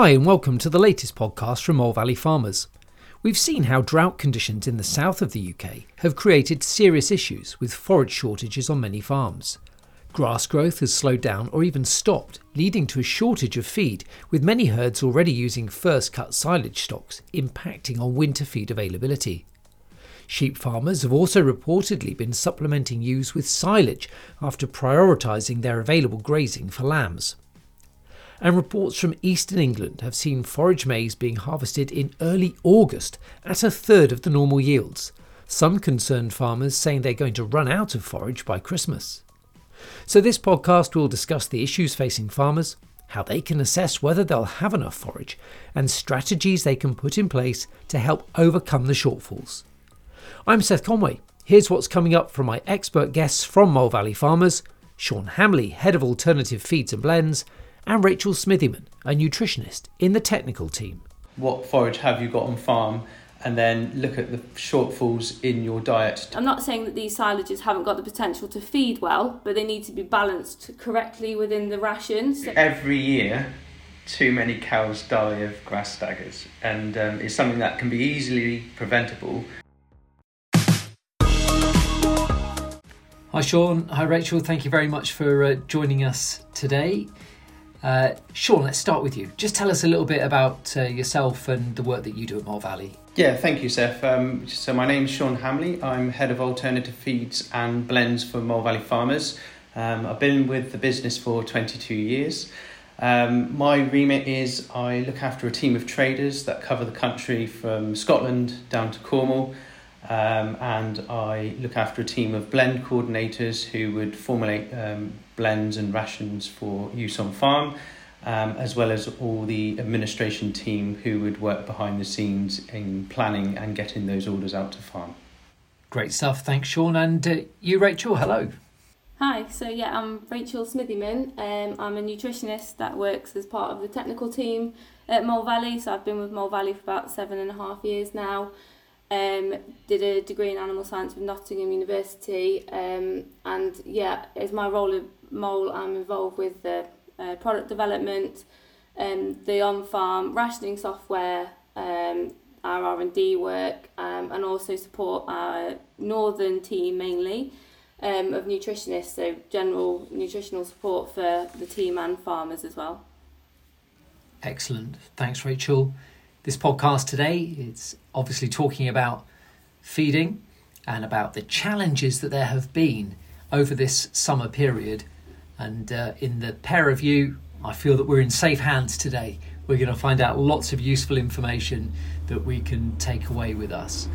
Hi, and welcome to the latest podcast from Mole Valley Farmers. We've seen how drought conditions in the south of the UK have created serious issues with forage shortages on many farms. Grass growth has slowed down or even stopped, leading to a shortage of feed, with many herds already using first cut silage stocks, impacting on winter feed availability. Sheep farmers have also reportedly been supplementing ewes with silage after prioritising their available grazing for lambs and reports from eastern England have seen forage maize being harvested in early August at a third of the normal yields. Some concerned farmers saying they're going to run out of forage by Christmas. So, this podcast will discuss the issues facing farmers, how they can assess whether they'll have enough forage, and strategies they can put in place to help overcome the shortfalls. I'm Seth Conway. Here's what's coming up from my expert guests from Mole Valley Farmers Shaun Hambley, Head of Alternative Feeds and Blends, and Rachel Smithyman, a nutritionist in the technical team. What forage have you got on farm? And then look at the shortfalls in your diet. I'm not saying that these silages haven't got the potential to feed well, but they need to be balanced correctly within the rations. Every year, too many cows die of grass staggers, and um, it's something that can be easily preventable. Hi, Shaun. Hi, Rachel. Thank you very much for uh, joining us today. Uh, Shaun, let's start with you. Just tell us a little bit about uh, yourself and the work that you do at Mole Valley. Yeah, thank you, Seth. Um, so my name is Shaun Hambley. I'm head of alternative feeds and blends for Mole Valley Farmers. Um, I've been with the business for 22 years. Um, my remit is I look after a team of traders that cover the country from Scotland down to Cornwall. Um, and I look after a team of blend coordinators who would formulate um, blends and rations for use on farm, um, as well as all the administration team who would work behind the scenes in planning and getting those orders out to farm. Great stuff, thanks, Shaun. And uh, you, Rachel, hello. Hi, so yeah, I'm Rachel Smithyman. Um, I'm a nutritionist that works as part of the technical team at Mole Valley. So I've been with Mole Valley for about seven and a half years now. Um, did a degree in animal science with Nottingham University, um, and yeah, as my role at Mole, I'm involved with the uh, product development, um, the on-farm rationing software, um, our R&D work, um, and also support our northern team mainly um, of nutritionists, so general nutritional support for the team and farmers as well. Excellent. Thanks, Rachel. This podcast today is obviously talking about feeding and about the challenges that there have been over this summer period. And uh, in the pair of you, I feel that we're in safe hands today. We're going to find out lots of useful information that we can take away with us.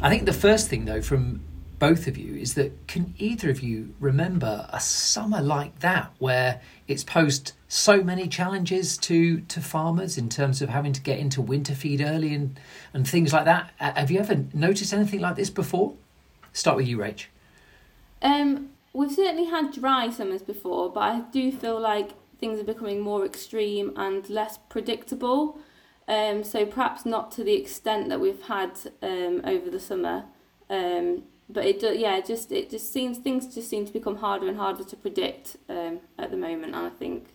I think the first thing, though, from both of you is that can either of you remember a summer like that where it's posed so many challenges to to farmers in terms of having to get into winter feed early and and things like that? Have you ever noticed anything like this before? Start with you rach. Um we've certainly had dry summers before but i do feel like things are becoming more extreme and less predictable. Um so perhaps not to the extent that we've had um over the summer. Um but it do, yeah just it just seems things just seem to become harder and harder to predict um, at the moment. And I think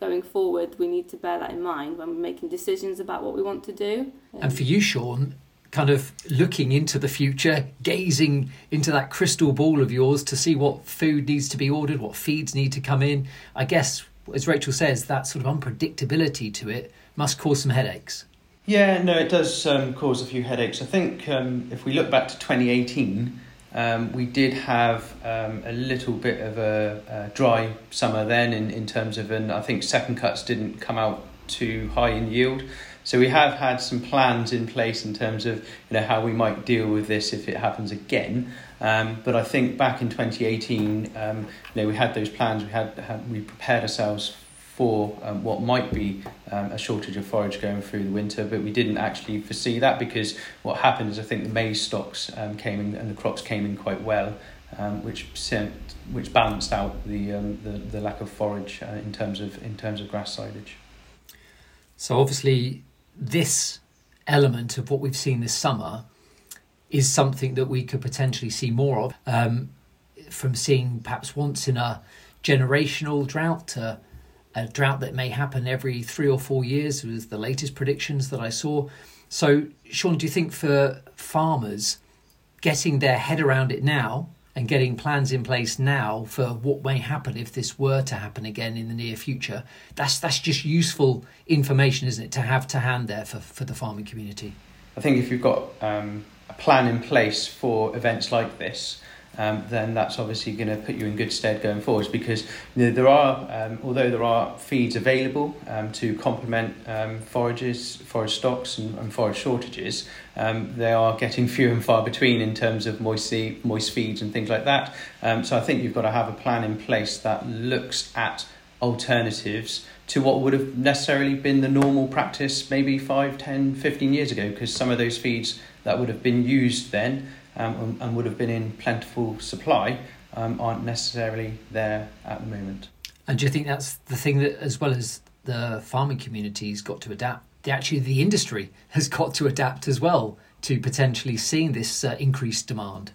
going forward we need to bear that in mind when we're making decisions about what we want to do. Um, and for you Shaun kind of looking into the future gazing into that crystal ball of yours to see what food needs to be ordered what feeds need to come in I guess as Rachel says that sort of unpredictability to it must cause some headaches. Yeah, no, it does um, cause a few headaches. I think um, if we look back to 2018, um, we did have um, a little bit of a, a, dry summer then in, in terms of, and I think second cuts didn't come out too high in yield. So we have had some plans in place in terms of you know how we might deal with this if it happens again. Um, but I think back in 2018, um, you know, we had those plans. We had, had we prepared ourselves for um, what might be um, a shortage of forage going through the winter, but we didn't actually foresee that because what happened is I think the maize stocks um, came in and the crops came in quite well, um, which sent, which balanced out the, um, the the lack of forage uh, in terms of in terms of grass silage. So obviously, this element of what we've seen this summer is something that we could potentially see more of, um, from seeing perhaps once in a generational drought to a drought that may happen every three or four years was the latest predictions that I saw. So, Shaun, do you think for farmers getting their head around it now and getting plans in place now for what may happen if this were to happen again in the near future, that's that's just useful information, isn't it, to have to hand there for, for the farming community? I think if you've got um, a plan in place for events like this, um, then that's obviously going to put you in good stead going forwards because you know, there are, um, although there are feeds available um, to complement um, forages, forage stocks and, and forage shortages, um, they are getting few and far between in terms of moist, moist feeds and things like that. Um, so I think you've got to have a plan in place that looks at alternatives to what would have necessarily been the normal practice maybe 5, 10, 15 years ago because some of those feeds that would have been used then um, and would have been in plentiful supply um, aren't necessarily there at the moment. And do you think that's the thing that, as well as the farming community's got to adapt, the, actually the industry has got to adapt as well to potentially seeing this uh, increased demand?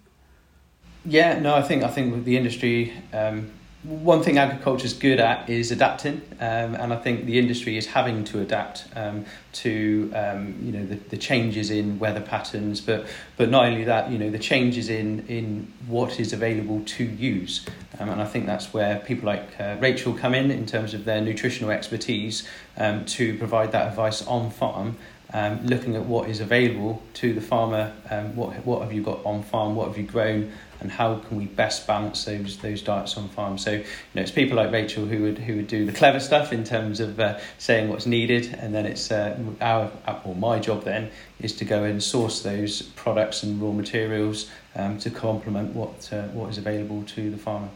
Yeah, no, I think I think the industry um, one thing agriculture is good at is adapting, um, and I think the industry is having to adapt um, to um, you know the, the changes in weather patterns, but but not only that, you know the changes in in what is available to use, um, and I think that's where people like uh, Rachel come in in terms of their nutritional expertise um, to provide that advice on farm. Um, looking at what is available to the farmer, what what have you got on farm, what have you grown, and how can we best balance those those diets on farm. So you know, it's people like Rachel who would who would do the clever stuff in terms of uh, saying what's needed, and then it's uh, our or my job then is to go and source those products and raw materials um, to complement what uh, what is available to the farmer.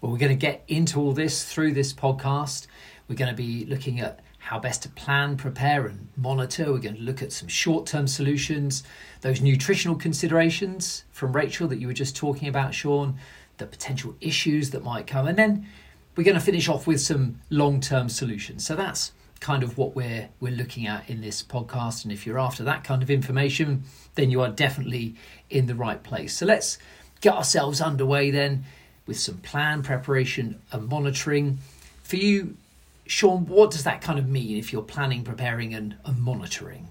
Well, we're going to get into all this through this podcast. We're going to be looking at how best to plan, prepare, and monitor. We're going to look at some short term solutions, those nutritional considerations from Rachel that you were just talking about, Shaun, the potential issues that might come, and then we're going to finish off with some long term solutions. So that's kind of what we're we're looking at in this podcast and if you're after that kind of information then you are definitely in the right place so let's get ourselves underway then with some plan preparation and monitoring for you Shaun, what does that kind of mean if you're planning, preparing, and, and monitoring?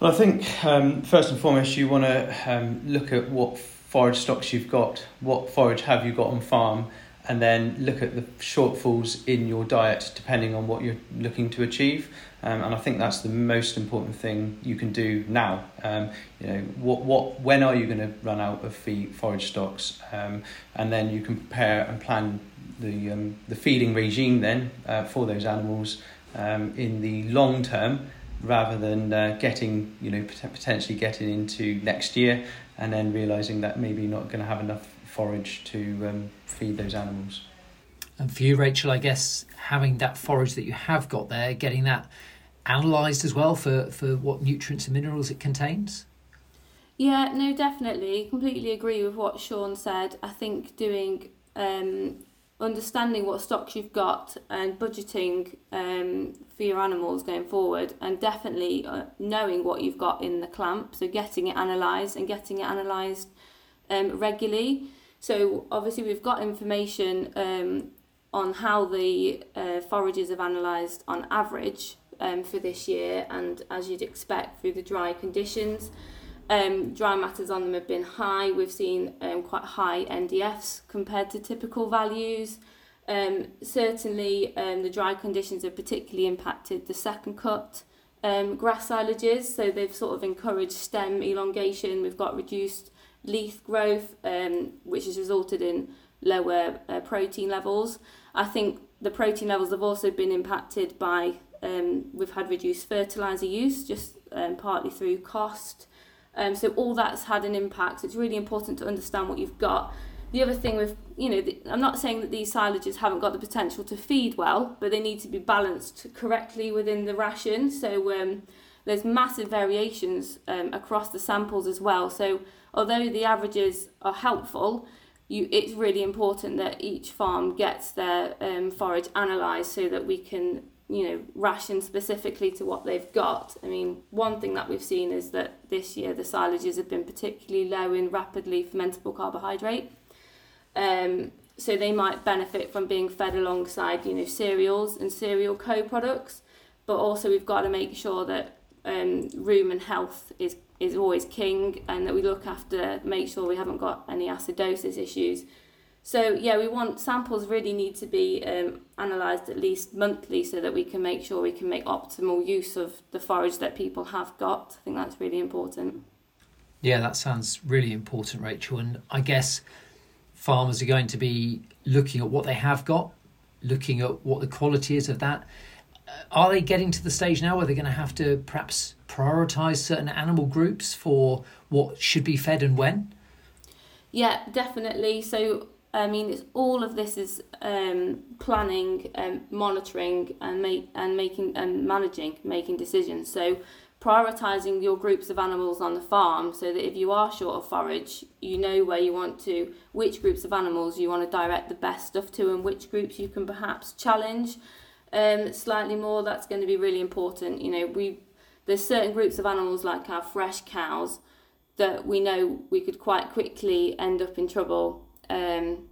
Well, I think um, first and foremost, you want to um, look at what forage stocks you've got, what forage have you got on farm, and then look at the shortfalls in your diet depending on what you're looking to achieve. Um, and I think that's the most important thing you can do now. Um, you know, what, what, when are you going to run out of feed forage stocks? Um, and then you can prepare and plan the um, the feeding regime then uh, for those animals um, in the long term rather than uh, getting you know potentially getting into next year and then realizing that maybe not going to have enough forage to um, feed those animals. And for you, Rachel, I guess having that forage that you have got there, getting that analysed as well for, for what nutrients and minerals it contains? Yeah, no, definitely. Completely agree with what Shaun said. I think doing um, understanding what stocks you've got and budgeting um, for your animals going forward and definitely uh, knowing what you've got in the clamp so getting it analysed and getting it analysed um, regularly. So obviously we've got information um, on how the uh, forages have analysed on average um, for this year and as you'd expect through the dry conditions um, dry matters on them have been high. We've seen um, quite high NDFs compared to typical values. Um, certainly, um, the dry conditions have particularly impacted the second cut um, grass silages, so they've sort of encouraged stem elongation. We've got reduced leaf growth, um, which has resulted in lower uh, protein levels. I think the protein levels have also been impacted by um, we've had reduced fertilizer use, just um, partly through cost. Um, so all that's had an impact. It's really important to understand what you've got. The other thing with, you know, the, I'm not saying that these silages haven't got the potential to feed well, but they need to be balanced correctly within the ration. So um, there's massive variations um, across the samples as well. So although the averages are helpful, you, it's really important that each farm gets their um, forage analysed so that we can you know, ration specifically to what they've got. I mean, one thing that we've seen is that this year the silages have been particularly low in rapidly fermentable carbohydrate. Um, so they might benefit from being fed alongside you know cereals and cereal co-products but also we've got to make sure that um, and health is is always king and that we look after make sure we haven't got any acidosis issues so yeah we want samples really need to be um, analysed at least monthly so that we can make sure we can make optimal use of the forage that people have got I think that's really important yeah that sounds really important Rachel and I guess farmers are going to be looking at what they have got, looking at what the quality is of that. Uh, are they getting to the stage now where they're going to have to perhaps prioritize certain animal groups for what should be fed and when? Yeah, definitely. So, I mean, it's all of this is um, planning, and monitoring, and make and making and managing, making decisions. So, prioritizing your groups of animals on the farm so that if you are short of forage, you know where you want to, which groups of animals you want to direct the best stuff to, and which groups you can perhaps challenge um, slightly more. That's going to be really important. You know, we there's certain groups of animals like our fresh cows that we know we could quite quickly end up in trouble um,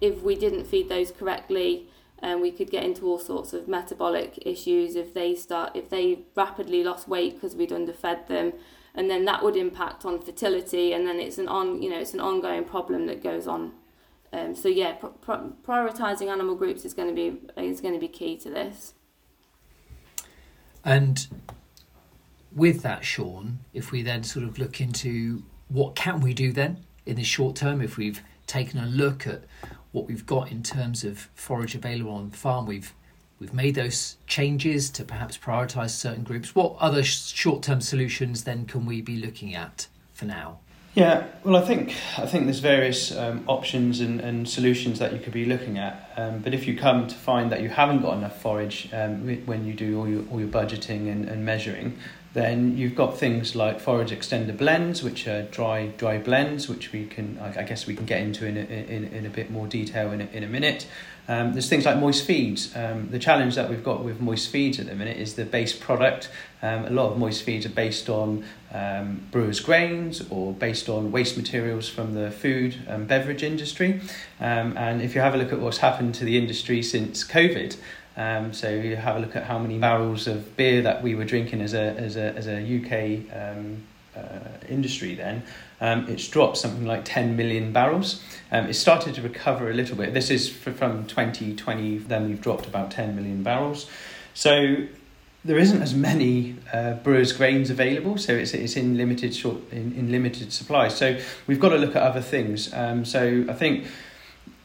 if we didn't feed those correctly and we could get into all sorts of metabolic issues if they start if they rapidly lost weight because we'd underfed them. And then that would impact on fertility and then it's an on you know it's an ongoing problem that goes on. Um, so yeah prioritizing animal groups is going to be is going to be key to this. And with that Shaun if we then sort of look into what can we do then in the short term if we've taken a look at what we've got in terms of forage available on the farm. We've we've made those changes to perhaps prioritise certain groups. What other sh- short-term solutions then can we be looking at for now? Yeah, well, I think I think there's various um, options and, and solutions that you could be looking at. Um, but if you come to find that you haven't got enough forage um, when you do all your all your budgeting and, and measuring, then you've got things like forage extender blends, which are dry dry blends, which we can I guess we can get into in a, in, in a bit more detail in a, in a minute. Um, there's things like moist feeds. Um, the challenge that we've got with moist feeds at the minute is the base product. Um, a lot of moist feeds are based on um, brewers' grains or based on waste materials from the food and beverage industry. Um, and if you have a look at what's happened to the industry since COVID, um, so you have a look at how many barrels of beer that we were drinking as a as a as a UK um, uh, industry. Then um, it's dropped something like ten million barrels. Um, it started to recover a little bit. This is from 2020. Then we've dropped about ten million barrels. So there isn't as many uh, brewers grains available, so it's it's in limited short in, in limited supply. So we've got to look at other things. Um, so I think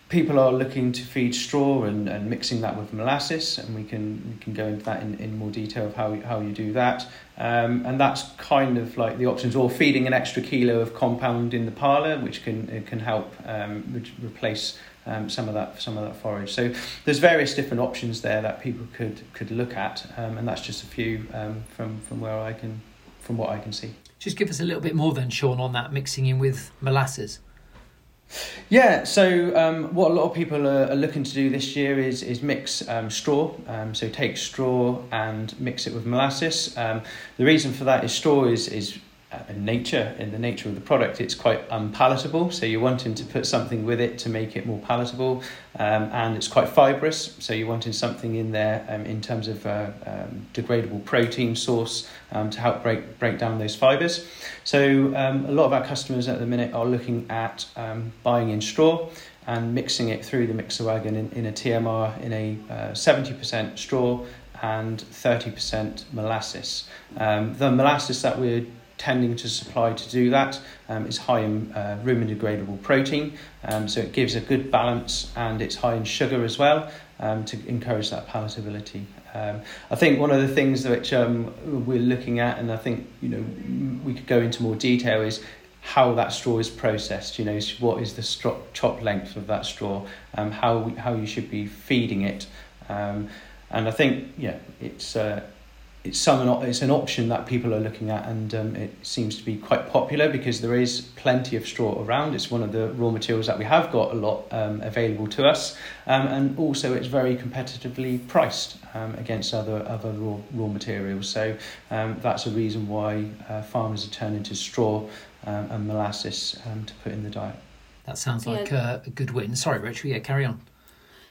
people are looking to feed straw and, and mixing that with molasses, and we can we can go into that in, in more detail of how how you do that. Um, and that's kind of like the options, or feeding an extra kilo of compound in the parlour, which can can help um, replace um, some of that some of that forage. So there's various different options there that people could could look at, um, and that's just a few um, from from where I can from what I can see. Just give us a little bit more then, Shaun, on that mixing in with molasses. Yeah, so um, what a lot of people are, are, looking to do this year is is mix um, straw. Um, so take straw and mix it with molasses. Um, the reason for that is straw is is nature, in the nature of the product, it's quite unpalatable. So you're wanting to put something with it to make it more palatable, um, and it's quite fibrous. So you're wanting something in there um, in terms of uh, um, degradable protein source um, to help break break down those fibers. So um, a lot of our customers at the minute are looking at um, buying in straw and mixing it through the mixer wagon in, in a TMR in a uh, 70% straw and 30% molasses. Um, the molasses that we're tending to supply to do that um, is high in uh, rumen degradable protein, um, so it gives a good balance and it's high in sugar as well um, to encourage that palatability. Um, I think one of the things which um, we're looking at, and I think you know we could go into more detail, is how that straw is processed. You know, what is the straw, chop length of that straw, um, how how you should be feeding it, um, and I think yeah, it's. Uh, it's some it's an option that people are looking at, and um, it seems to be quite popular because there is plenty of straw around. It's one of the raw materials that we have got a lot um, available to us, um, and also it's very competitively priced um, against other other raw raw materials. So um, that's a reason why uh, farmers are turning to straw um, and molasses to put in the diet. That sounds like yeah. a, a good win. Sorry, Rachel. Yeah, carry on.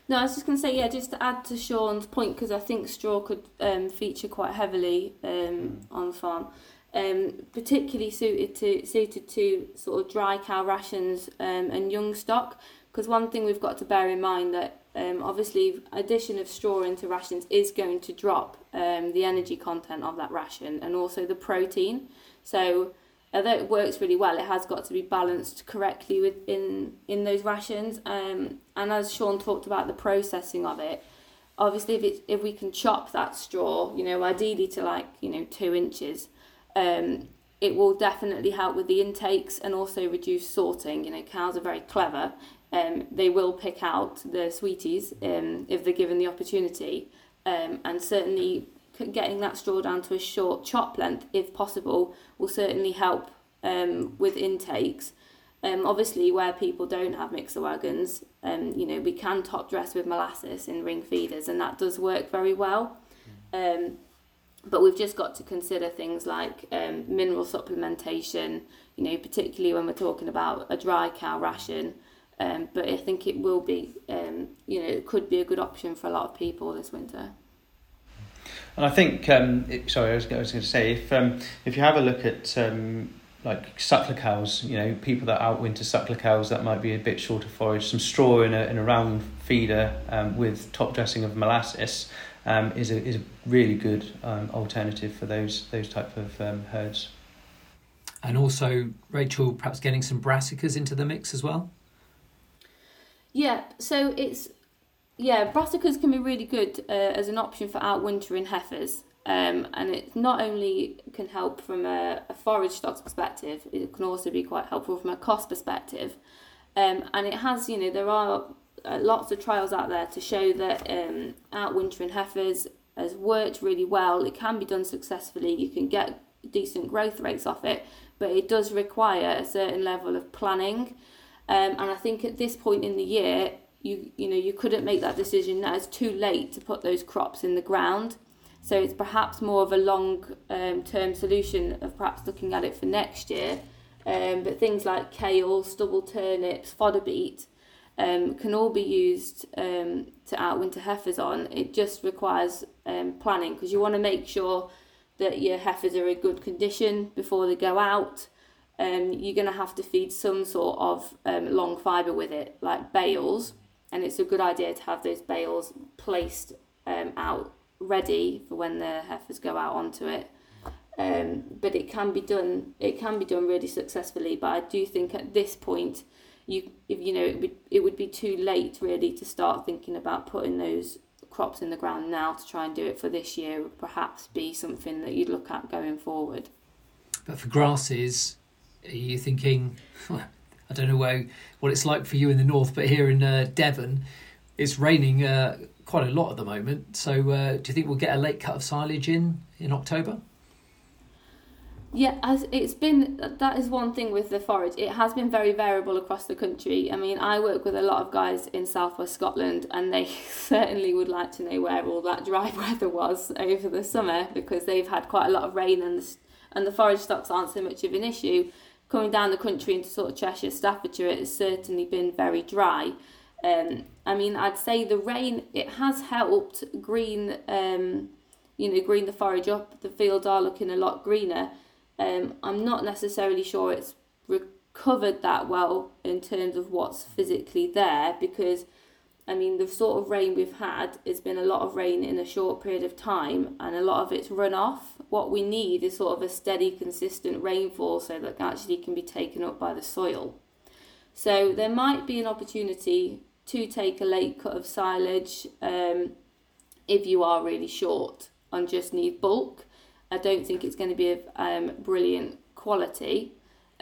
No, I was just going to say, yeah, just to add to Shaun's point, because I think straw could um, feature quite heavily um, on the farm, um, particularly suited to suited to sort of dry cow rations um, and young stock. Because one thing we've got to bear in mind that um, obviously addition of straw into rations is going to drop um, the energy content of that ration and also the protein. So although it works really well, it has got to be balanced correctly within in those rations. Um, and as Shaun talked about the processing of it, obviously if it, if we can chop that straw, you know, ideally to like you know two inches, um, it will definitely help with the intakes and also reduce sorting. You know, cows are very clever. Um, they will pick out the sweeties um, if they're given the opportunity, um, and certainly getting that straw down to a short chop length, if possible, will certainly help um, with intakes. Um, obviously, where people don't have mixer wagons, um, you know, we can top dress with molasses in ring feeders, and that does work very well. Um, but we've just got to consider things like um, mineral supplementation, you know, particularly when we're talking about a dry cow ration. Um, but I think it will be, um, you know, it could be a good option for a lot of people this winter. And I think, um, it, sorry, I was, I was going to say, if um, if you have a look at um, like suckler cows, you know, people that outwinter suckler cows that might be a bit short of forage, some straw in a, in a round feeder um, with top dressing of molasses um, is a is a really good um, alternative for those those type of um, herds. And also, Rachel, perhaps getting some brassicas into the mix as well. Yeah, so it's yeah, brassicas can be really good uh, as an option for outwintering heifers. Um, and it not only can help from a, a forage stocks perspective, it can also be quite helpful from a cost perspective. Um, and it has, you know, there are uh, lots of trials out there to show that um, outwintering heifers has worked really well. It can be done successfully. You can get decent growth rates off it, but it does require a certain level of planning. Um, and I think at this point in the year, you you know you couldn't make that decision now it's too late to put those crops in the ground. So it's perhaps more of a long um, term solution of perhaps looking at it for next year. Um, but things like kale stubble turnips fodder beet um, can all be used um, to outwinter heifers on. It just requires um, planning because you want to make sure that your heifers are in good condition before they go out. Um, you're going to have to feed some sort of um, long fibre with it, like bales and it's a good idea to have those bales placed um, out ready for when the heifers go out onto it. Um, but it can be done. It can be done really successfully. But I do think at this point, you if you know it would it would be too late really to start thinking about putting those crops in the ground now to try and do it for this year. Would perhaps be something that you'd look at going forward. But for grasses, are you thinking? I don't know where, what it's like for you in the north, but here in uh, Devon, it's raining uh, quite a lot at the moment. So, uh, do you think we'll get a late cut of silage in in October? Yeah, as it's been that is one thing with the forage. It has been very variable across the country. I mean, I work with a lot of guys in southwest Scotland, and they certainly would like to know where all that dry weather was over the summer because they've had quite a lot of rain, and the, and the forage stocks aren't so much of an issue coming down the country into sort of Cheshire, Staffordshire, it has certainly been very dry. Um, I mean, I'd say the rain it has helped green, um, you know, green the forage up. The fields are looking a lot greener. Um, I'm not necessarily sure it's recovered that well in terms of what's physically there because I mean, the sort of rain we've had has been a lot of rain in a short period of time, and a lot of it's run off. What we need is sort of a steady, consistent rainfall so that actually can be taken up by the soil. So there might be an opportunity to take a late cut of silage um, if you are really short and just need bulk. I don't think it's going to be of um, brilliant quality,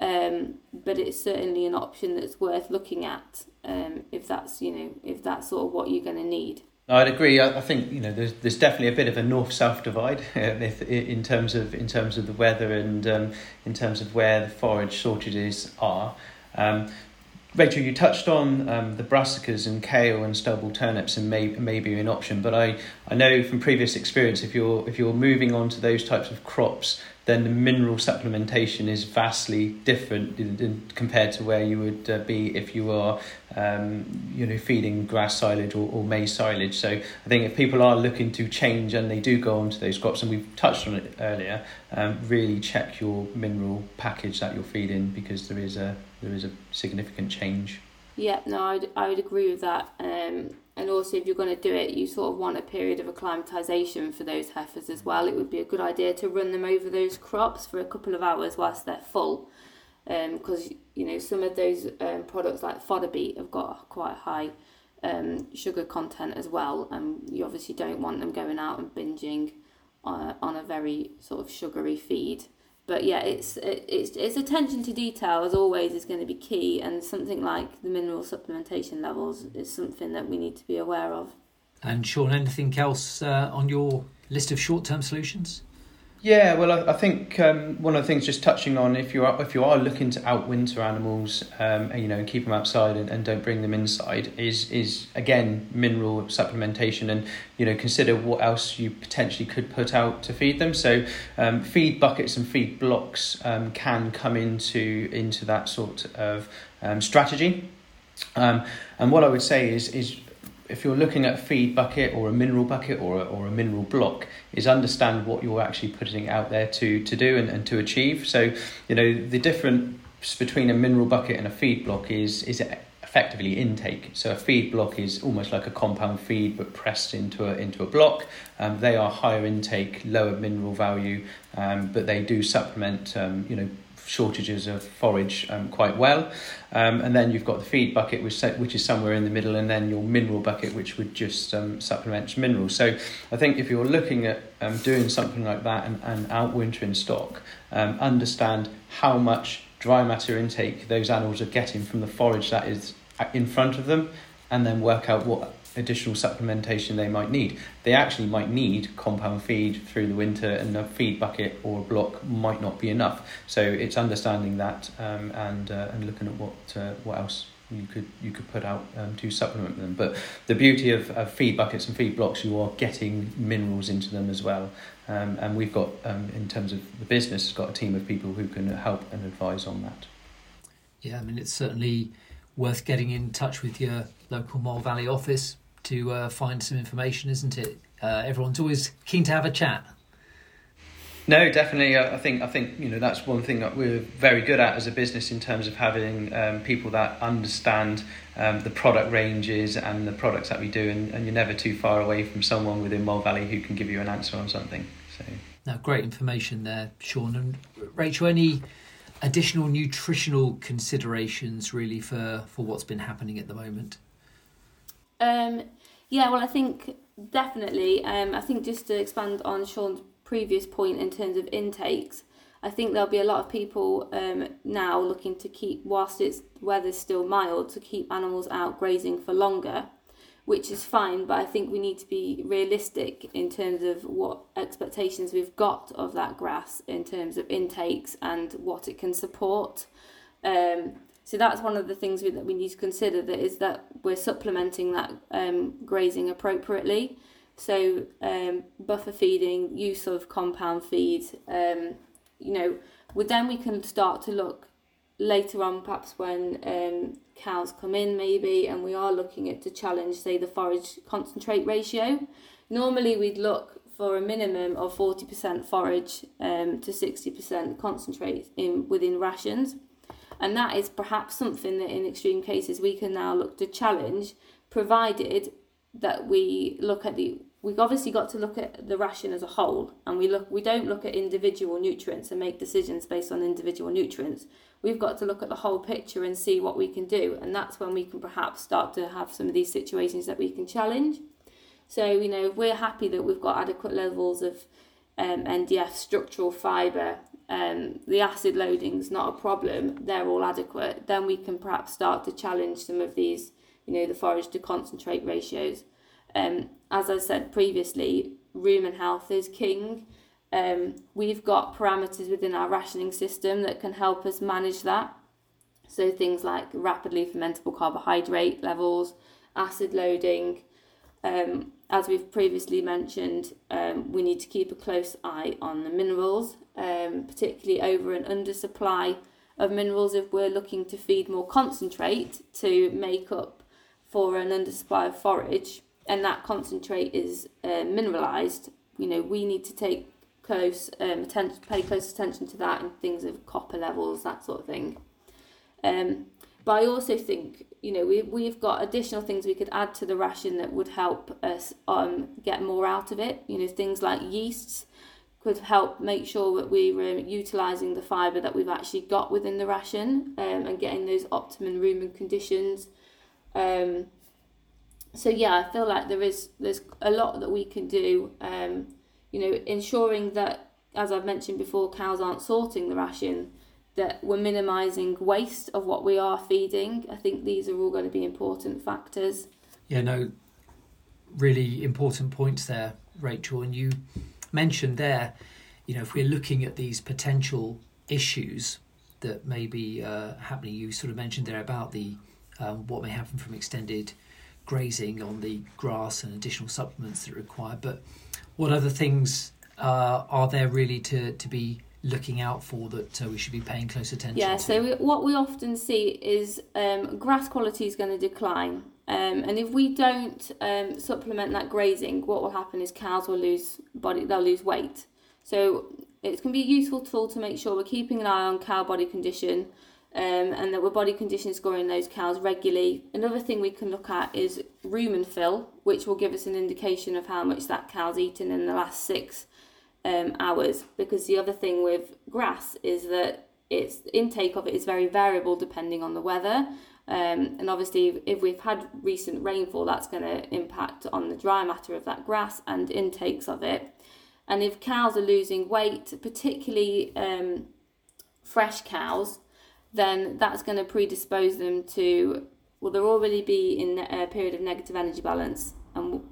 um, but it's certainly an option that's worth looking at um, if that's you know if that's sort of what you're going to need. I'd agree. I, think you know there's there's definitely a bit of a north south divide if, in terms of in terms of the weather and um, in terms of where the forage shortages are. Um, Rachel, you touched on um, the brassicas and kale and stubble turnips and may, maybe an option, but I, I know from previous experience, if you're if you're moving on to those types of crops, then the mineral supplementation is vastly different in, in, compared to where you would uh, be if you are, um, you know, feeding grass silage or, or maize silage. So I think if people are looking to change and they do go onto those crops, and we've touched on it earlier, um, really check your mineral package that you're feeding because there is a there is a significant change. Yeah, no, I'd, I would agree with that. Um, and also, if you're going to do it, you sort of want a period of acclimatisation for those heifers as well. It would be a good idea to run them over those crops for a couple of hours whilst they're full. Because, um, you know, some of those um, products like fodder beet have got quite high um, sugar content as well. And you obviously don't want them going out and binging uh, on a very sort of sugary feed but yeah, it's it, it's it's attention to detail as always is going to be key, and something like the mineral supplementation levels is something that we need to be aware of. And Shaun, anything else uh, on your list of short-term solutions? Yeah, well, I, I think um, one of the things just touching on if you are if you are looking to outwinter animals, um, and, you know, and keep them outside and, and don't bring them inside, is is again mineral supplementation, and you know consider what else you potentially could put out to feed them. So, um, feed buckets and feed blocks um, can come into into that sort of um, strategy. Um, and what I would say is is if you're looking at a feed bucket or a mineral bucket or a, or a mineral block, is understand what you're actually putting out there to, to do and, and to achieve. So, you know, the difference between a mineral bucket and a feed block is, is effectively intake. So a feed block is almost like a compound feed but pressed into a, into a block. Um, they are higher intake, lower mineral value, um, but they do supplement, um, you know, shortages of forage um, quite well. Um, and then you've got the feed bucket, which, which is somewhere in the middle, and then your mineral bucket, which would just um, supplement minerals. So I think if you're looking at um, doing something like that and, and outwintering stock, um, understand how much dry matter intake those animals are getting from the forage that is in front of them, and then work out what additional supplementation they might need. They actually might need compound feed through the winter, and a feed bucket or a block might not be enough. So it's understanding that um, and uh, and looking at what uh, what else you could you could put out um, to supplement them. But the beauty of, of feed buckets and feed blocks, you are getting minerals into them as well. Um, and we've got, um, in terms of the business, got a team of people who can help and advise on that. Yeah, I mean, it's certainly worth getting in touch with your local Mole Valley office, to uh, find some information, isn't it? Uh, everyone's always keen to have a chat. No, definitely. I think I think you know that's one thing that we're very good at as a business in terms of having um, people that understand um, the product ranges and the products that we do, and, and you're never too far away from someone within Mole Valley who can give you an answer on something. So, now great information there, Shaun and Rachel. Any additional nutritional considerations really for for what's been happening at the moment? Um, yeah, well, I think definitely. Um, I think just to expand on Shaun's previous point in terms of intakes, I think there'll be a lot of people um, now looking to keep, whilst it's weather's still mild, to keep animals out grazing for longer, which is fine. But I think we need to be realistic in terms of what expectations we've got of that grass in terms of intakes and what it can support. Um, so that's one of the things we, that we need to consider that is that we're supplementing that um, grazing appropriately. So um, buffer feeding, use of compound feed, um, you know, well, then we can start to look later on, perhaps when um, cows come in maybe, and we are looking at to challenge, say, the forage concentrate ratio. Normally we'd look for a minimum of 40% forage um, to 60% concentrate in within rations. And that is perhaps something that in extreme cases we can now look to challenge, provided that we look at the we've obviously got to look at the ration as a whole and we look we don't look at individual nutrients and make decisions based on individual nutrients. We've got to look at the whole picture and see what we can do and that's when we can perhaps start to have some of these situations that we can challenge. So you know we're happy that we've got adequate levels of um, ndf structural fibre um, the acid loading's not a problem, they're all adequate, then we can perhaps start to challenge some of these, you know, the forage to concentrate ratios. Um, as I said previously, rumen health is king. Um, we've got parameters within our rationing system that can help us manage that. So things like rapidly fermentable carbohydrate levels, acid loading, um, as we've previously mentioned, um, we need to keep a close eye on the minerals, um, particularly over and under supply of minerals if we're looking to feed more concentrate to make up for an undersupply of forage. And that concentrate is uh, mineralized. You know we need to take close um, attention pay close attention to that and things of copper levels that sort of thing. Um, but I also think you know we we've got additional things we could add to the ration that would help us um get more out of it. You know things like yeasts could help make sure that we were utilising the fibre that we've actually got within the ration um, and getting those optimum rumen conditions. Um, so yeah, I feel like there is there's a lot that we can do. Um, you know, ensuring that, as I've mentioned before, cows aren't sorting the ration that we're minimising waste of what we are feeding. I think these are all going to be important factors. Yeah, no, really important points there, Rachel. And you mentioned there, you know, if we're looking at these potential issues that may be uh, happening, you sort of mentioned there about the um, what may happen from extended grazing on the grass and additional supplements that are required. But what other things uh, are there really to, to be looking out for that uh, we should be paying close attention yeah, to? so we, what we often see is um, grass quality is going to decline. Um, and if we don't um, supplement that grazing, what will happen is cows will lose body, they'll lose weight. So it can be a useful tool to make sure we're keeping an eye on cow body condition um, and that we're body condition scoring those cows regularly. Another thing we can look at is rumen fill, which will give us an indication of how much that cow's eaten in the last six um, hours because the other thing with grass is that its intake of it is very variable depending on the weather. Um, and obviously, if we've had recent rainfall, that's going to impact on the dry matter of that grass and intakes of it. And if cows are losing weight, particularly um, fresh cows, then that's going to predispose them to, well, they'll already be in a period of negative energy balance, and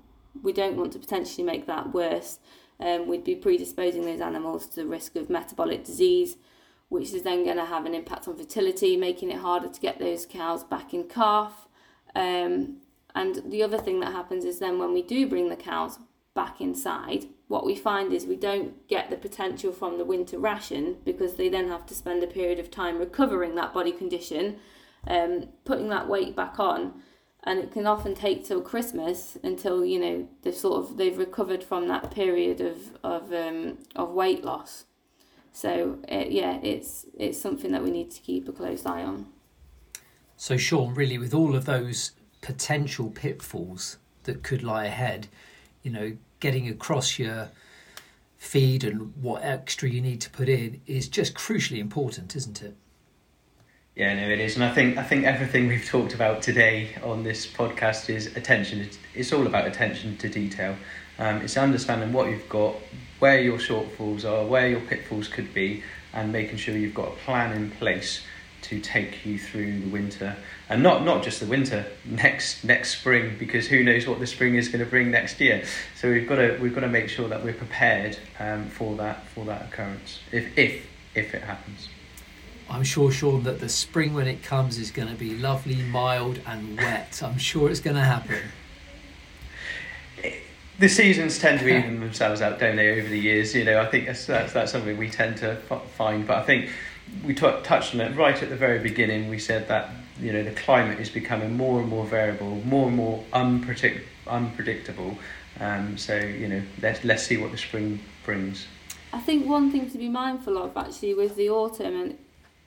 we don't want to potentially make that worse um, we'd be predisposing those animals to the risk of metabolic disease, which is then going to have an impact on fertility, making it harder to get those cows back in calf. Um, and the other thing that happens is then when we do bring the cows back inside, what we find is we don't get the potential from the winter ration because they then have to spend a period of time recovering that body condition, um, putting that weight back on and it can often take till Christmas until you know they've sort of they've recovered from that period of of um, of weight loss. So it, yeah, it's it's something that we need to keep a close eye on. So Shaun, really, with all of those potential pitfalls that could lie ahead, you know, getting across your feed and what extra you need to put in is just crucially important, isn't it? Yeah, no, it is, and I think I think everything we've talked about today on this podcast is attention. It's, it's all about attention to detail. Um, it's understanding what you've got, where your shortfalls are, where your pitfalls could be, and making sure you've got a plan in place to take you through the winter, and not not just the winter, next next spring, because who knows what the spring is going to bring next year. So we've got to we've got to make sure that we're prepared um, for that for that occurrence, if if if it happens. I'm sure, Shaun, that the spring when it comes is going to be lovely, mild, and wet. I'm sure it's going to happen. The seasons tend to even themselves out, don't they? Over the years, you know, I think that's that's, that's something we tend to find. But I think we t- touched on it right at the very beginning. We said that you know the climate is becoming more and more variable, more and more unpredict- unpredictable. Um, so you know, let's let's see what the spring brings. I think one thing to be mindful of actually with the autumn and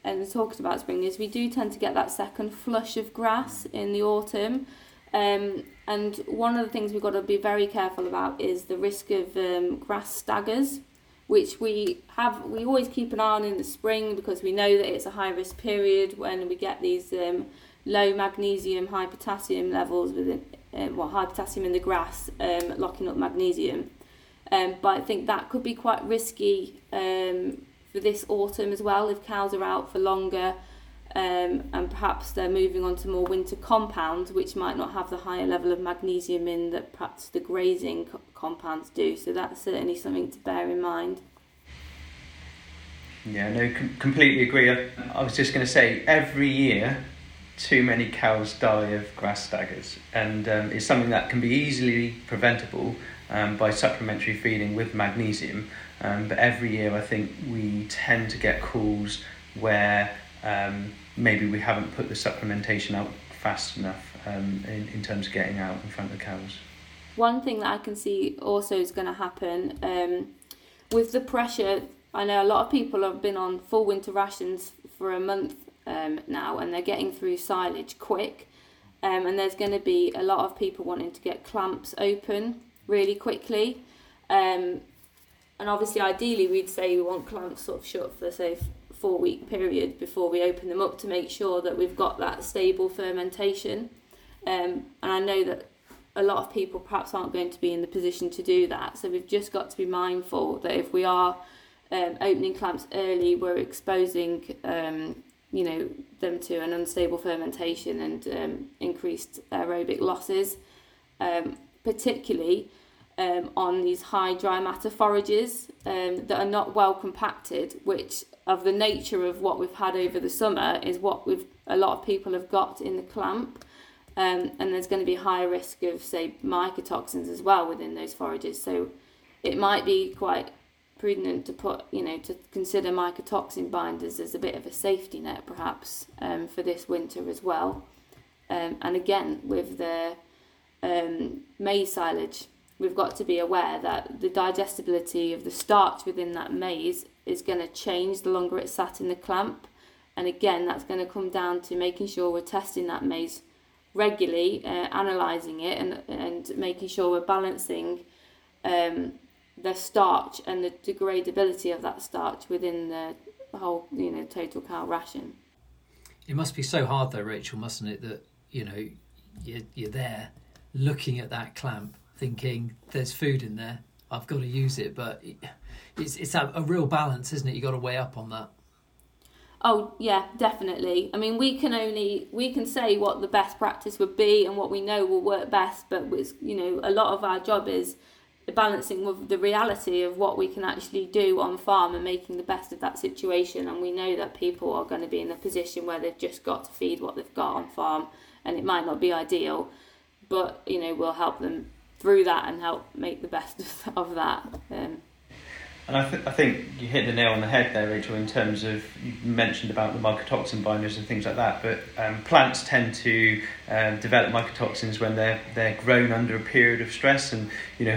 and talked about spring is we do tend to get that second flush of grass in the autumn. Um, and one of the things we've got to be very careful about is the risk of um, grass staggers, which we have. We always keep an eye on in the spring because we know that it's a high risk period when we get these um, low magnesium, high potassium levels within, uh, well, high potassium in the grass, um, locking up magnesium. Um, but I think that could be quite risky um, for this autumn as well if cows are out for longer um, and perhaps they're moving on to more winter compounds which might not have the higher level of magnesium in that perhaps the grazing co- compounds do. So that's certainly something to bear in mind. Yeah no com- completely agree. I, I was just going to say every year too many cows die of grass staggers, and um, it's something that can be easily preventable um, by supplementary feeding with magnesium. Um, but every year, I think we tend to get calls where um, maybe we haven't put the supplementation out fast enough um, in, in terms of getting out in front of the cows. One thing that I can see also is going to happen um, with the pressure. I know a lot of people have been on full winter rations for a month um, now and they're getting through silage quick. Um, and there's going to be a lot of people wanting to get clamps open really quickly. Um, and obviously, ideally, we'd say we want clamps sort of shut for, say, four week period before we open them up to make sure that we've got that stable fermentation. Um, and I know that a lot of people perhaps aren't going to be in the position to do that. So we've just got to be mindful that if we are um, opening clamps early, we're exposing um, you know them to an unstable fermentation and um, increased aerobic losses, um, particularly um, on these high dry matter forages um, that are not well compacted, which of the nature of what we've had over the summer is what we've a lot of people have got in the clamp. Um, and there's going to be higher risk of say mycotoxins as well within those forages. So it might be quite prudent to put, you know, to consider mycotoxin binders as a bit of a safety net perhaps um, for this winter as well. Um, and again, with the um, maize silage, we've got to be aware that the digestibility of the starch within that maize is going to change the longer it's sat in the clamp. And again, that's going to come down to making sure we're testing that maize regularly, uh, analysing it, and, and making sure we're balancing um, the starch and the degradability of that starch within the whole, you know, total cow ration. It must be so hard though, Rachel, mustn't it, that, you know, you're, you're there looking at that clamp thinking there's food in there, I've got to use it, but it's, it's a, a real balance, isn't it? You've got to weigh up on that. Oh yeah, definitely. I mean, we can only we can say what the best practice would be and what we know will work best, but with you know a lot of our job is balancing with the reality of what we can actually do on farm and making the best of that situation. And we know that people are going to be in a position where they've just got to feed what they've got on farm, and it might not be ideal, but you know we'll help them through that and help make the best of that. Um, and I, th- I think you hit the nail on the head there, Rachel, in terms of you mentioned about the mycotoxin binders and things like that. But um, plants tend to um, develop mycotoxins when they're they're grown under a period of stress, and you know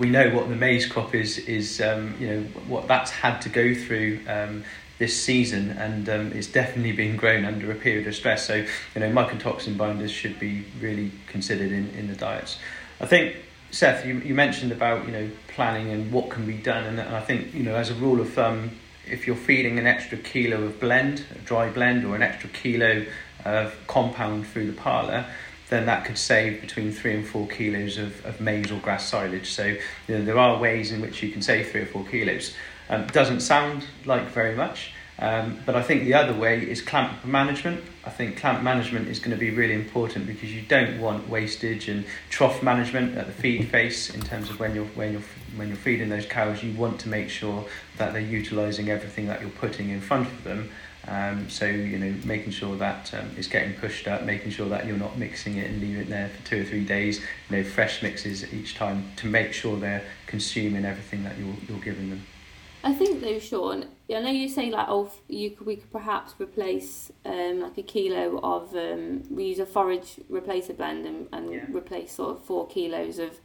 we know what the maize crop is is um, you know what that's had to go through. Um, this season, and um, it's definitely been grown under a period of stress. So, you know, mycotoxin binders should be really considered in, in the diets. I think Seth, you, you mentioned about you know planning and what can be done, and, I think you know as a rule of thumb, if you're feeding an extra kilo of blend, a dry blend, or an extra kilo of compound through the parlour, then that could save between three and four kilos of, of maize or grass silage. So you know, there are ways in which you can save three or four kilos. Um, doesn't sound like very much, um, but I think the other way is clamp management. I think clamp management is going to be really important because you don't want wastage and trough management at the feed face in terms of when you're when you're when you're feeding those cows. You want to make sure that they're utilising everything that you're putting in front of them. Um, so you know, making sure that um, it's getting pushed up, making sure that you're not mixing it and leaving it there for two or three days. You know, fresh mixes each time to make sure they're consuming everything that you're you're giving them. I think though, Shaun, I know you say like, oh, you could, we could perhaps replace um, like a kilo of um, we use a forage replacer blend and, and yeah. replace sort of four kilos of,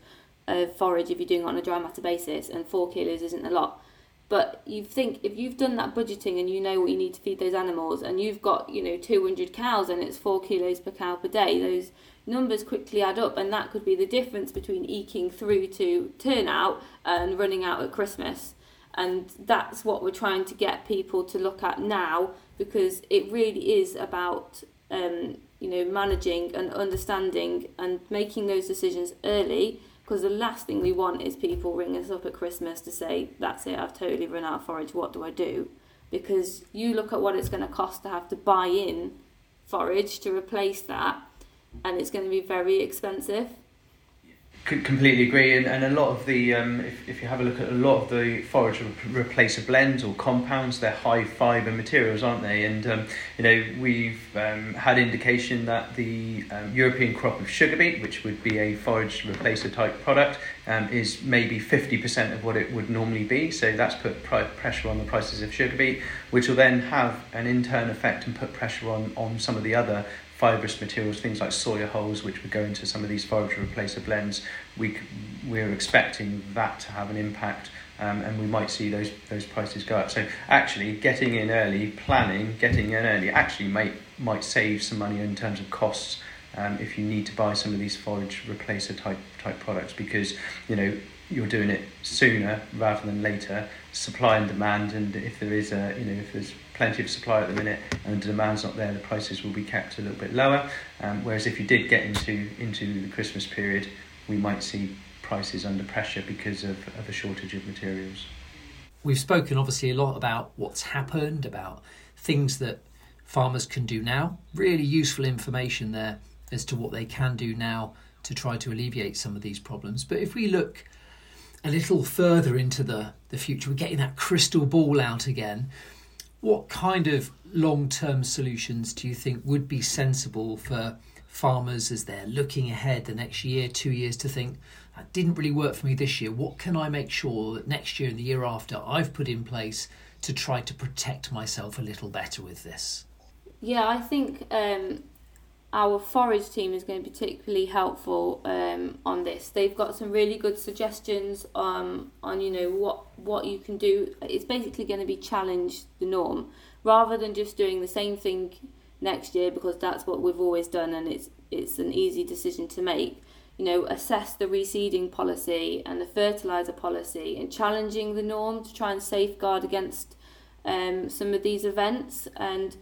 of forage if you're doing it on a dry matter basis, and four kilos isn't a lot. But you think if you've done that budgeting and you know what you need to feed those animals, and you've got you know 200 cows and it's four kilos per cow per day, those numbers quickly add up, and that could be the difference between eking through to turnout and running out at Christmas and that's what we're trying to get people to look at now because it really is about um, you know managing and understanding and making those decisions early because the last thing we want is people ring us up at Christmas to say that's it I've totally run out of forage what do I do? Because you look at what it's going to cost to have to buy in forage to replace that and it's going to be very expensive completely agree, and, and a lot of the um, if, if you have a look at a lot of the forage replacer blends or compounds, they're high fibre materials, aren't they? And um, you know we've um, had indication that the um, European crop of sugar beet, which would be a forage replacer type product, um, is maybe fifty percent of what it would normally be. So that's put pressure on the prices of sugar beet, which will then have an intern effect and put pressure on on some of the other fibrous materials, things like soya hulls, which would go into some of these forage replacer blends, we we're expecting that to have an impact, um, and we might see those those prices go up. So actually, getting in early, planning, getting in early, actually might might save some money in terms of costs. Um, if you need to buy some of these forage replacer type type products, because you know you're doing it sooner rather than later, supply and demand, and if there is a you know if there's plenty of supply at the minute and the demand's not there, the prices will be kept a little bit lower. Um, whereas if you did get into into the Christmas period, we might see prices under pressure because of, of a shortage of materials. We've spoken obviously a lot about what's happened, about things that farmers can do now. Really useful information there as to what they can do now to try to alleviate some of these problems. But if we look a little further into the, the future, we're getting that crystal ball out again. What kind of long term solutions do you think would be sensible for farmers as they're looking ahead the next year, two years to think, that didn't really work for me this year. What can I make sure that next year and the year after I've put in place to try to protect myself a little better with this? Yeah, I think um, our forage team is going to be particularly helpful um, on this. They've got some really good suggestions um, on you know what what you can do. It's basically going to be challenge the norm rather than just doing the same thing next year because that's what we've always done and it's it's an easy decision to make. You know, assess the reseeding policy and the fertilizer policy and challenging the norm to try and safeguard against um, some of these events and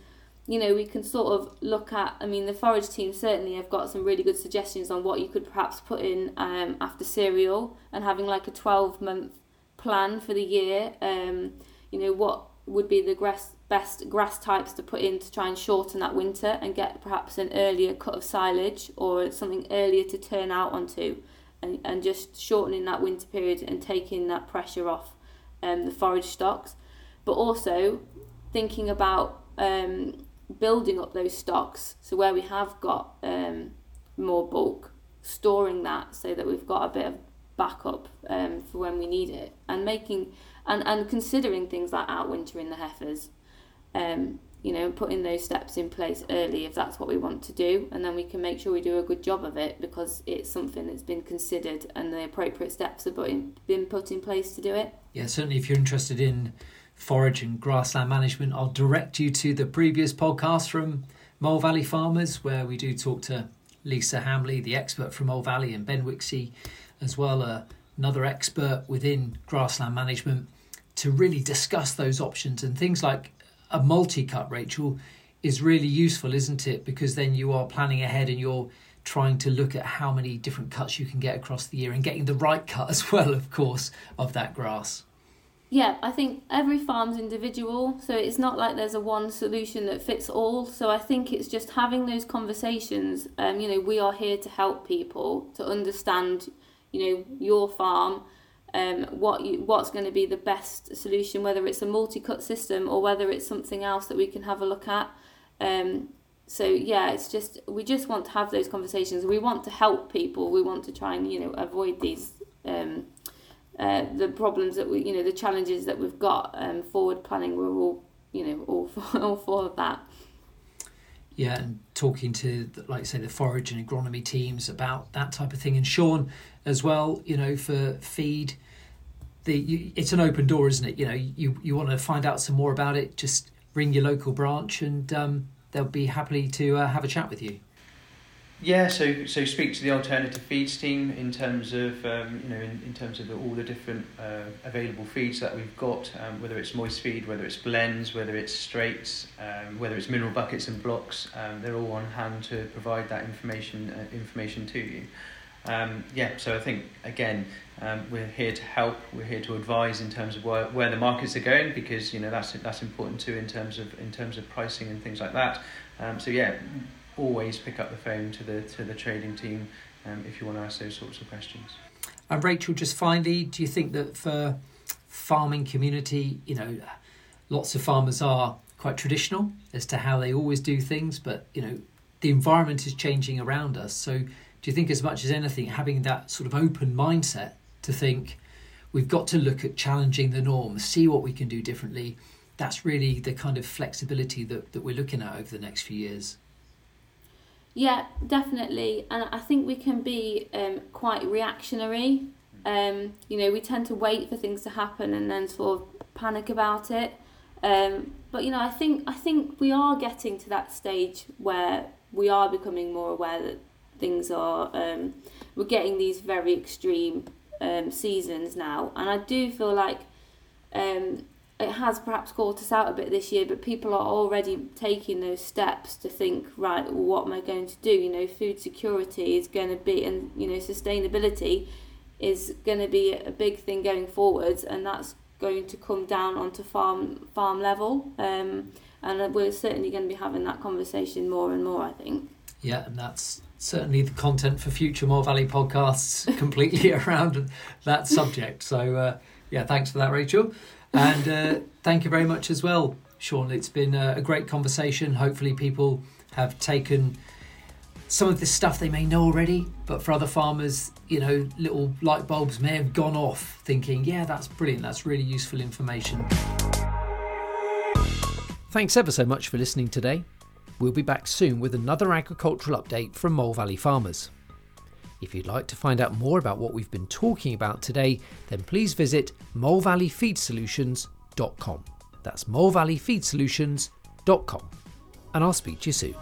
you know, we can sort of look at, I mean, the forage team certainly have got some really good suggestions on what you could perhaps put in um, after cereal and having like a 12 month plan for the year. Um, you know, what would be the grass, best grass types to put in to try and shorten that winter and get perhaps an earlier cut of silage or something earlier to turn out onto and, and just shortening that winter period and taking that pressure off um, the forage stocks. But also thinking about um, building up those stocks. So where we have got um, more bulk, storing that so that we've got a bit of backup um, for when we need it, and making and, and considering things like outwintering the heifers, um, you know, putting those steps in place early if that's what we want to do, and then we can make sure we do a good job of it because it's something that's been considered and the appropriate steps have been put in place to do it. Yeah, certainly. If you're interested in forage and grassland management, I'll direct you to the previous podcast from Mole Valley Farmers, where we do talk to Lisa Hamley, the expert from Mole Valley, and Ben Wixey, as well, uh, another expert within grassland management, to really discuss those options and things like a multi cut, Rachel, is really useful, isn't it? Because then you are planning ahead and you're trying to look at how many different cuts you can get across the year and getting the right cut as well, of course, of that grass. Yeah, I think every farm's individual, so it's not like there's a one solution that fits all. So I think it's just having those conversations. Um, you know, we are here to help people to understand, you know, your farm, um, what you what's going to be the best solution, whether it's a multi-cut system or whether it's something else that we can have a look at. Um, so yeah, it's just we just want to have those conversations. We want to help people. We want to try and you know avoid these. Um, uh, the problems that we, you know, the challenges that we've got um, forward planning, we're all, you know, all for, all for that. Yeah, and talking to, like say, the forage and agronomy teams about that type of thing, and Shaun as well, you know, for feed. The you, it's an open door, isn't it? You know, you you want to find out some more about it, just ring your local branch, and um, they'll be happily to uh, have a chat with you. Yeah, so so speak to the alternative feeds team in terms of um, you know in, in terms of the, all the different uh, available feeds that we've got, um, whether it's moist feed, whether it's blends, whether it's straights, um, whether it's mineral buckets and blocks, um, they're all on hand to provide that information uh, information to you. Um, yeah, so I think again um, we're here to help, we're here to advise in terms of where, where the markets are going because you know that's that's important too in terms of in terms of pricing and things like that. So yeah always pick up the phone to the to the trading team um, if you want to ask those sorts of questions. And Rachel, just finally, do you think that for farming community, you know, lots of farmers are quite traditional as to how they always do things, but you know, the environment is changing around us. So, do you think, as much as anything, having that sort of open mindset to think we've got to look at challenging the norm, see what we can do differently? That's really the kind of flexibility that, that we're looking at over the next few years. Yeah, definitely. And I think we can be um, quite reactionary. Um, you know, we tend to wait for things to happen and then sort of panic about it. Um, but you know, I think I think we are getting to that stage where we are becoming more aware that things are. Um, we're getting these very extreme um, seasons now, and I do feel like um, it has perhaps caught us out a bit this year, but people are already taking those steps to think, right, what am I going to do? You know, food security is going to be, and you know, sustainability is going to be a big thing going forwards, and that's going to come down onto farm farm level. Um, and we're certainly going to be having that conversation more and more. I think. Yeah, and that's certainly the content for future Mole Valley podcasts, completely around that subject. So, uh, yeah, thanks for that, Rachel. And uh, thank you very much as well, Shaun. It's been a, a great conversation. Hopefully, people have taken some of this stuff they may know already, but for other farmers, you know, little light bulbs may have gone off thinking, yeah, that's brilliant, that's really useful information. Thanks ever so much for listening today. We'll be back soon with another agricultural update from Mole Valley farmers. If you'd like to find out more about what we've been talking about today, then please visit molevalleyfeedsolutions.com. That's molevalleyfeedsolutions.com. And I'll speak to you soon.